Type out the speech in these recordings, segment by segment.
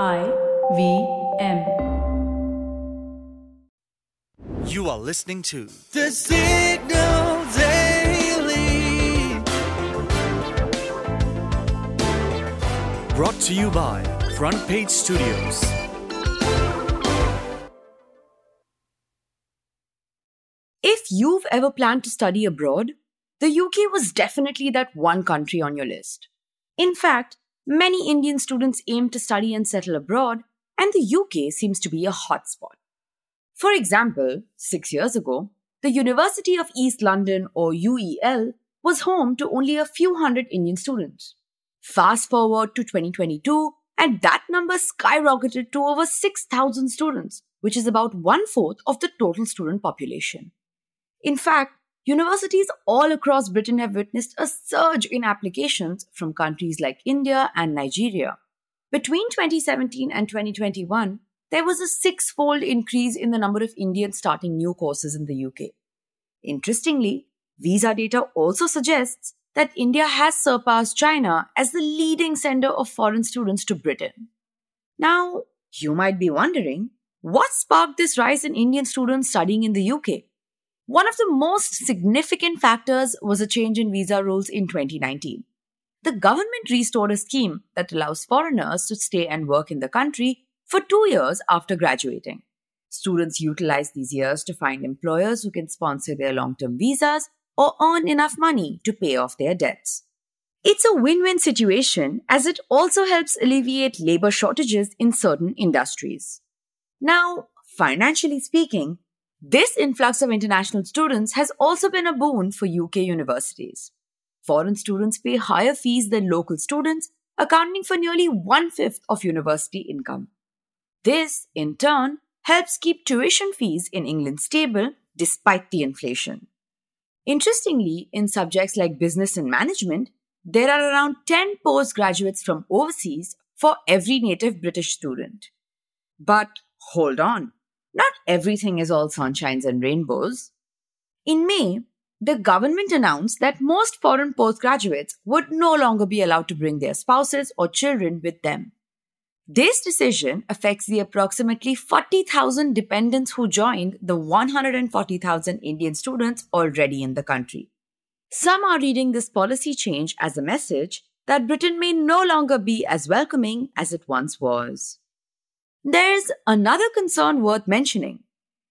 I V M. You are listening to The Signal Daily. brought to you by Front Page Studios. If you've ever planned to study abroad, the UK was definitely that one country on your list. In fact, many Indian students aim to study and settle abroad, and the UK seems to be a hotspot. For example, six years ago, the University of East London, or UEL, was home to only a few hundred Indian students. Fast forward to 2022, and that number skyrocketed to over 6,000 students, which is about one fourth of the total student population. In fact, universities all across Britain have witnessed a surge in applications from countries like India and Nigeria. Between 2017 and 2021, there was a six fold increase in the number of Indians starting new courses in the UK. Interestingly, visa data also suggests that India has surpassed China as the leading sender of foreign students to Britain. Now, you might be wondering what sparked this rise in Indian students studying in the UK? One of the most significant factors was a change in visa rules in 2019. The government restored a scheme that allows foreigners to stay and work in the country for two years after graduating. Students utilize these years to find employers who can sponsor their long term visas or earn enough money to pay off their debts. It's a win win situation as it also helps alleviate labor shortages in certain industries. Now, financially speaking, this influx of international students has also been a boon for UK universities. Foreign students pay higher fees than local students, accounting for nearly one fifth of university income. This, in turn, helps keep tuition fees in England stable despite the inflation. Interestingly, in subjects like business and management, there are around 10 postgraduates from overseas for every native British student. But hold on, not everything is all sunshines and rainbows. In May, the government announced that most foreign postgraduates would no longer be allowed to bring their spouses or children with them. This decision affects the approximately 40,000 dependents who joined the 140,000 Indian students already in the country. Some are reading this policy change as a message that Britain may no longer be as welcoming as it once was. There's another concern worth mentioning.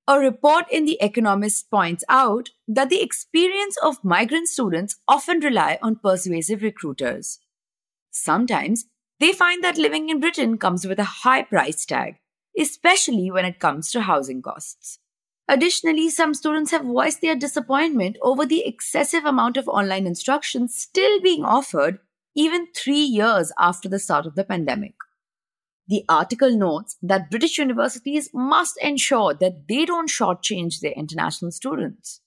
A report in The Economist points out that the experience of migrant students often rely on persuasive recruiters. Sometimes they find that living in Britain comes with a high price tag, especially when it comes to housing costs. Additionally, some students have voiced their disappointment over the excessive amount of online instruction still being offered even three years after the start of the pandemic. The article notes that British universities must ensure that they don't shortchange their international students.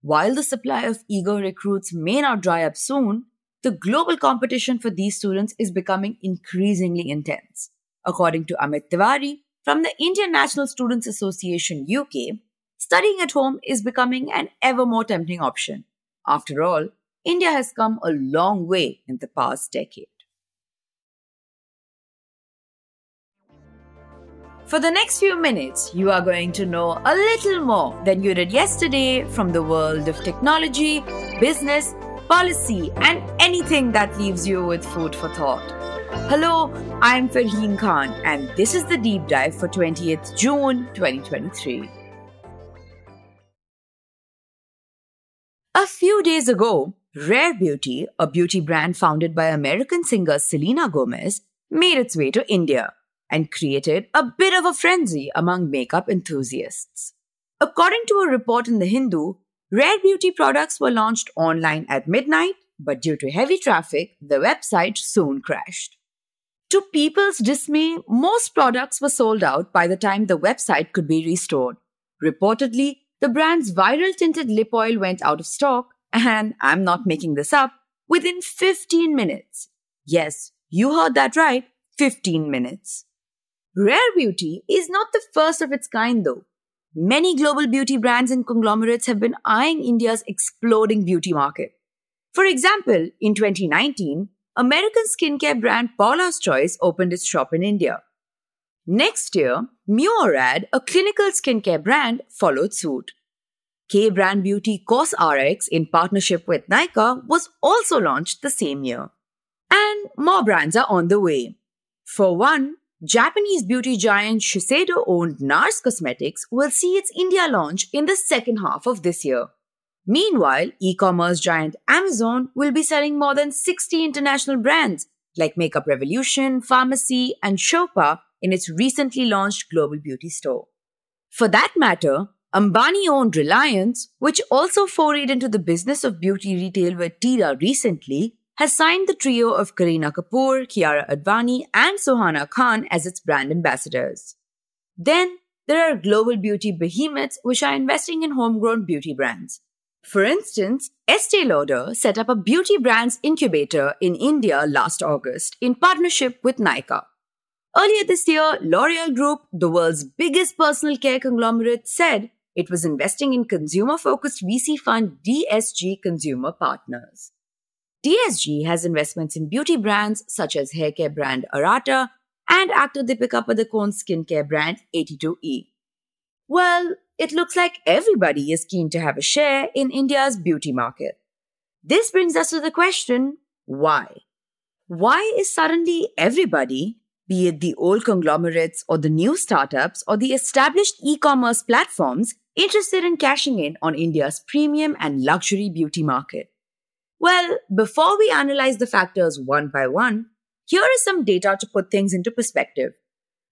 While the supply of eager recruits may not dry up soon, the global competition for these students is becoming increasingly intense. According to Amit Tiwari from the Indian National Students Association UK, studying at home is becoming an ever more tempting option. After all, India has come a long way in the past decade. For the next few minutes, you are going to know a little more than you did yesterday from the world of technology, business, policy, and anything that leaves you with food for thought. Hello, I'm Farheen Khan, and this is the deep dive for 20th June 2023. A few days ago, Rare Beauty, a beauty brand founded by American singer Selena Gomez, made its way to India and created a bit of a frenzy among makeup enthusiasts. According to a report in The Hindu, Rare Beauty products were launched online at midnight, but due to heavy traffic, the website soon crashed. To people's dismay, most products were sold out by the time the website could be restored. Reportedly, the brand's viral tinted lip oil went out of stock, and I'm not making this up, within 15 minutes. Yes, you heard that right 15 minutes. Rare Beauty is not the first of its kind, though. Many global beauty brands and conglomerates have been eyeing India's exploding beauty market. For example, in 2019, American skincare brand Paula's Choice opened its shop in India. Next year, Murad, a clinical skincare brand, followed suit. K Brand Beauty COSRX in partnership with Nykaa was also launched the same year. And more brands are on the way. For one, Japanese beauty giant Shiseido owned NARS Cosmetics will see its India launch in the second half of this year. Meanwhile, e commerce giant Amazon will be selling more than 60 international brands like Makeup Revolution, Farmacy, and Chopra in its recently launched global beauty store. For that matter, Ambani owned Reliance, which also forayed into the business of beauty retail with Tira recently, has signed the trio of Kareena Kapoor, Kiara Advani, and Suhana Khan as its brand ambassadors. Then, there are global beauty behemoths which are investing in homegrown beauty brands. For instance, Estee Lauder set up a beauty brands incubator in India last August in partnership with Nykaa. Earlier this year, L'Oreal Group, the world's biggest personal care conglomerate, said it was investing in consumer focused VC fund DSG Consumer Partners. DSG has investments in beauty brands such as haircare brand Arata and actor Deepika Padukone's skincare brand 82E. Well, it looks like everybody is keen to have a share in India's beauty market. This brings us to the question why? Why is suddenly everybody, be it the old conglomerates or the new startups or the established e commerce platforms, interested in cashing in on India's premium and luxury beauty market? Well, before we analyze the factors one by one, here is some data to put things into perspective.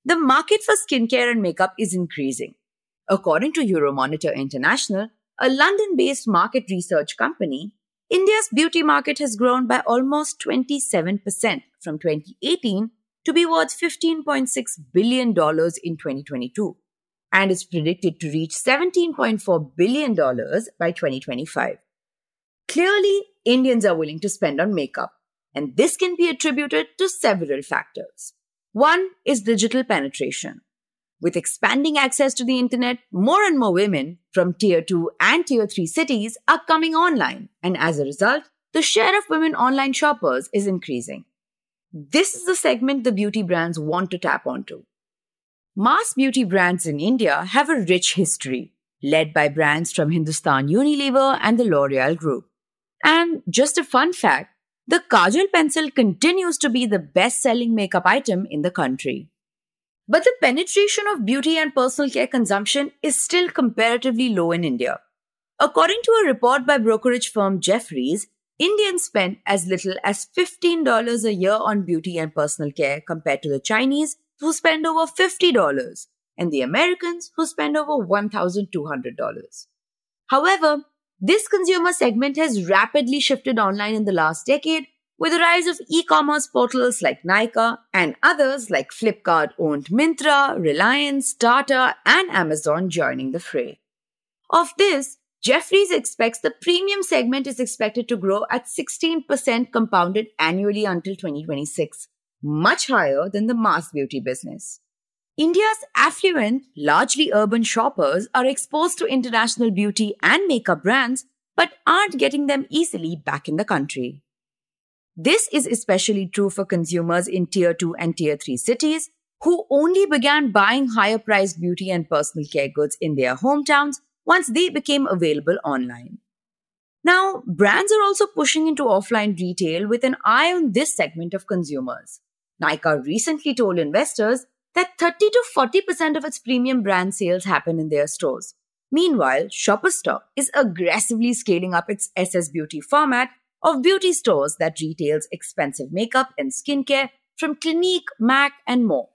The market for skincare and makeup is increasing. According to Euromonitor International, a London based market research company, India's beauty market has grown by almost 27% from 2018 to be worth $15.6 billion in 2022 and is predicted to reach $17.4 billion by 2025. Clearly, Indians are willing to spend on makeup, and this can be attributed to several factors. One is digital penetration. With expanding access to the internet, more and more women from tier 2 and tier 3 cities are coming online, and as a result, the share of women online shoppers is increasing. This is the segment the beauty brands want to tap onto. Mass beauty brands in India have a rich history, led by brands from Hindustan Unilever and the L'Oreal Group. And just a fun fact the Kajal pencil continues to be the best selling makeup item in the country. But the penetration of beauty and personal care consumption is still comparatively low in India. According to a report by brokerage firm Jefferies, Indians spend as little as $15 a year on beauty and personal care compared to the Chinese, who spend over $50, and the Americans, who spend over $1,200. However, this consumer segment has rapidly shifted online in the last decade with the rise of e-commerce portals like Nykaa and others like Flipkart owned Myntra, Reliance, Tata, and Amazon joining the fray. Of this, Jefferies expects the premium segment is expected to grow at 16% compounded annually until 2026, much higher than the mass beauty business. India's affluent, largely urban shoppers are exposed to international beauty and makeup brands but aren't getting them easily back in the country. This is especially true for consumers in tier 2 and tier 3 cities who only began buying higher priced beauty and personal care goods in their hometowns once they became available online. Now, brands are also pushing into offline retail with an eye on this segment of consumers. Nykaa recently told investors that 30 to 40% of its premium brand sales happen in their stores. Meanwhile, Shoppers Stop is aggressively scaling up its SS Beauty format of beauty stores that retails expensive makeup and skincare from Clinique, MAC, and more.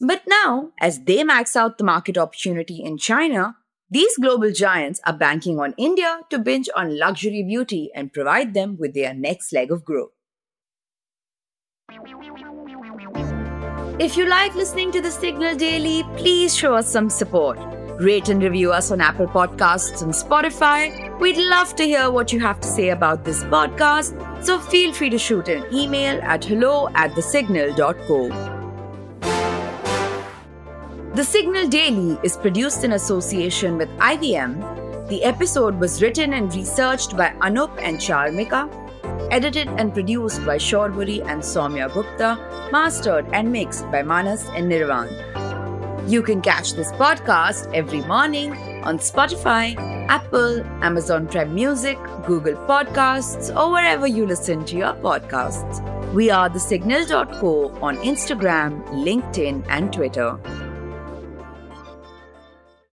But now, as they max out the market opportunity in China, these global giants are banking on India to binge on luxury beauty and provide them with their next leg of growth. If you like listening to the Signal Daily, please show us some support. Rate and review us on Apple Podcasts and Spotify. We'd love to hear what you have to say about this podcast, so feel free to shoot an email at hello at thesignal.co. The Signal Daily is produced in association with IVM. The episode was written and researched by Anup and Charmika. Edited and produced by Shorburi and Soumya Gupta. Mastered and mixed by Manas and Nirvan. You can catch this podcast every morning on Spotify, Apple, Amazon Prime Music, Google Podcasts, or wherever you listen to your podcasts. We are the signal.co on Instagram, LinkedIn, and Twitter.